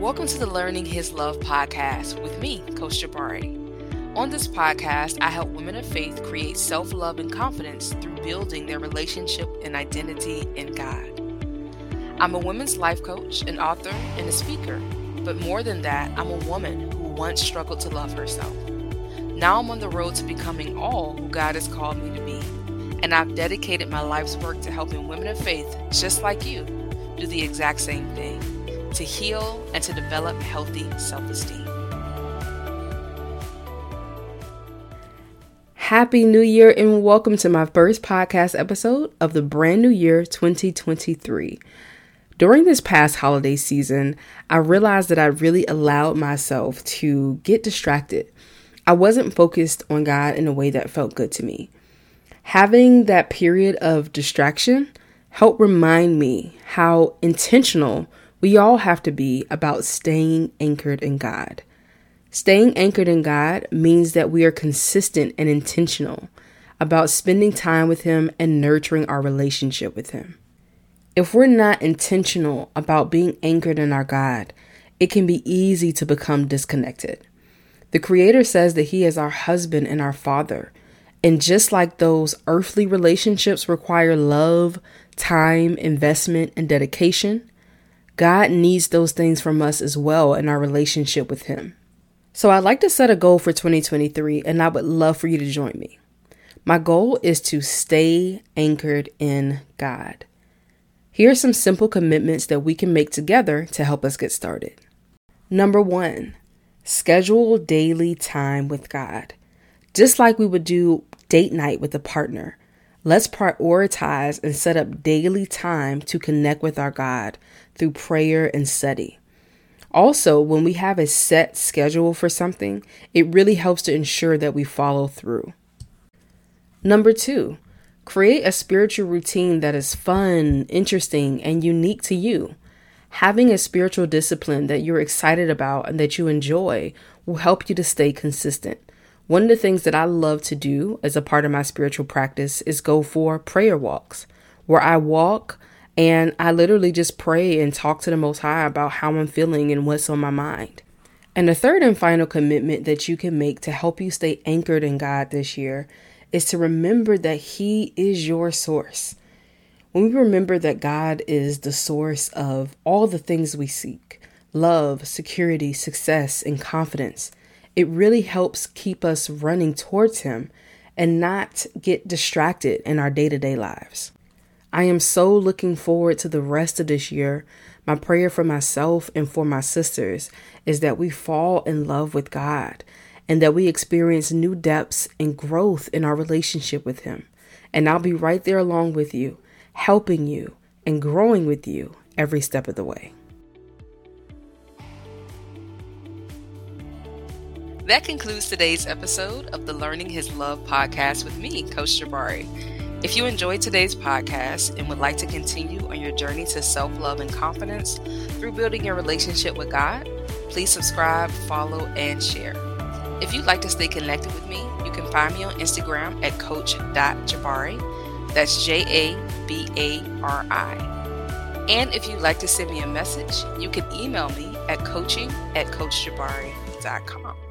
Welcome to the Learning His Love podcast with me, Coach Jabari. On this podcast, I help women of faith create self love and confidence through building their relationship and identity in God. I'm a women's life coach, an author, and a speaker, but more than that, I'm a woman who once struggled to love herself. Now I'm on the road to becoming all who God has called me to be, and I've dedicated my life's work to helping women of faith, just like you, do the exact same thing to heal and to develop healthy self esteem. Happy New Year and welcome to my first podcast episode of the brand new year 2023. During this past holiday season, I realized that I really allowed myself to get distracted. I wasn't focused on God in a way that felt good to me. Having that period of distraction helped remind me how intentional we all have to be about staying anchored in God. Staying anchored in God means that we are consistent and intentional about spending time with Him and nurturing our relationship with Him. If we're not intentional about being anchored in our God, it can be easy to become disconnected. The Creator says that He is our husband and our Father. And just like those earthly relationships require love, time, investment, and dedication, God needs those things from us as well in our relationship with Him. So I'd like to set a goal for 2023, and I would love for you to join me. My goal is to stay anchored in God. Here are some simple commitments that we can make together to help us get started. Number one, schedule daily time with God. Just like we would do date night with a partner, let's prioritize and set up daily time to connect with our God through prayer and study. Also, when we have a set schedule for something, it really helps to ensure that we follow through. Number two, create a spiritual routine that is fun, interesting, and unique to you. Having a spiritual discipline that you're excited about and that you enjoy will help you to stay consistent. One of the things that I love to do as a part of my spiritual practice is go for prayer walks, where I walk and I literally just pray and talk to the Most High about how I'm feeling and what's on my mind. And the third and final commitment that you can make to help you stay anchored in God this year is to remember that He is your source. When we remember that God is the source of all the things we seek love, security, success, and confidence it really helps keep us running towards Him and not get distracted in our day to day lives. I am so looking forward to the rest of this year. My prayer for myself and for my sisters is that we fall in love with God and that we experience new depths and growth in our relationship with Him. And I'll be right there along with you, helping you and growing with you every step of the way. That concludes today's episode of the Learning His Love podcast with me, Coach Jabari. If you enjoyed today's podcast and would like to continue on your journey to self love and confidence through building your relationship with God, please subscribe, follow, and share. If you'd like to stay connected with me, you can find me on Instagram at coach.jabari. That's J A B A R I. And if you'd like to send me a message, you can email me at coaching at coachjabari.com.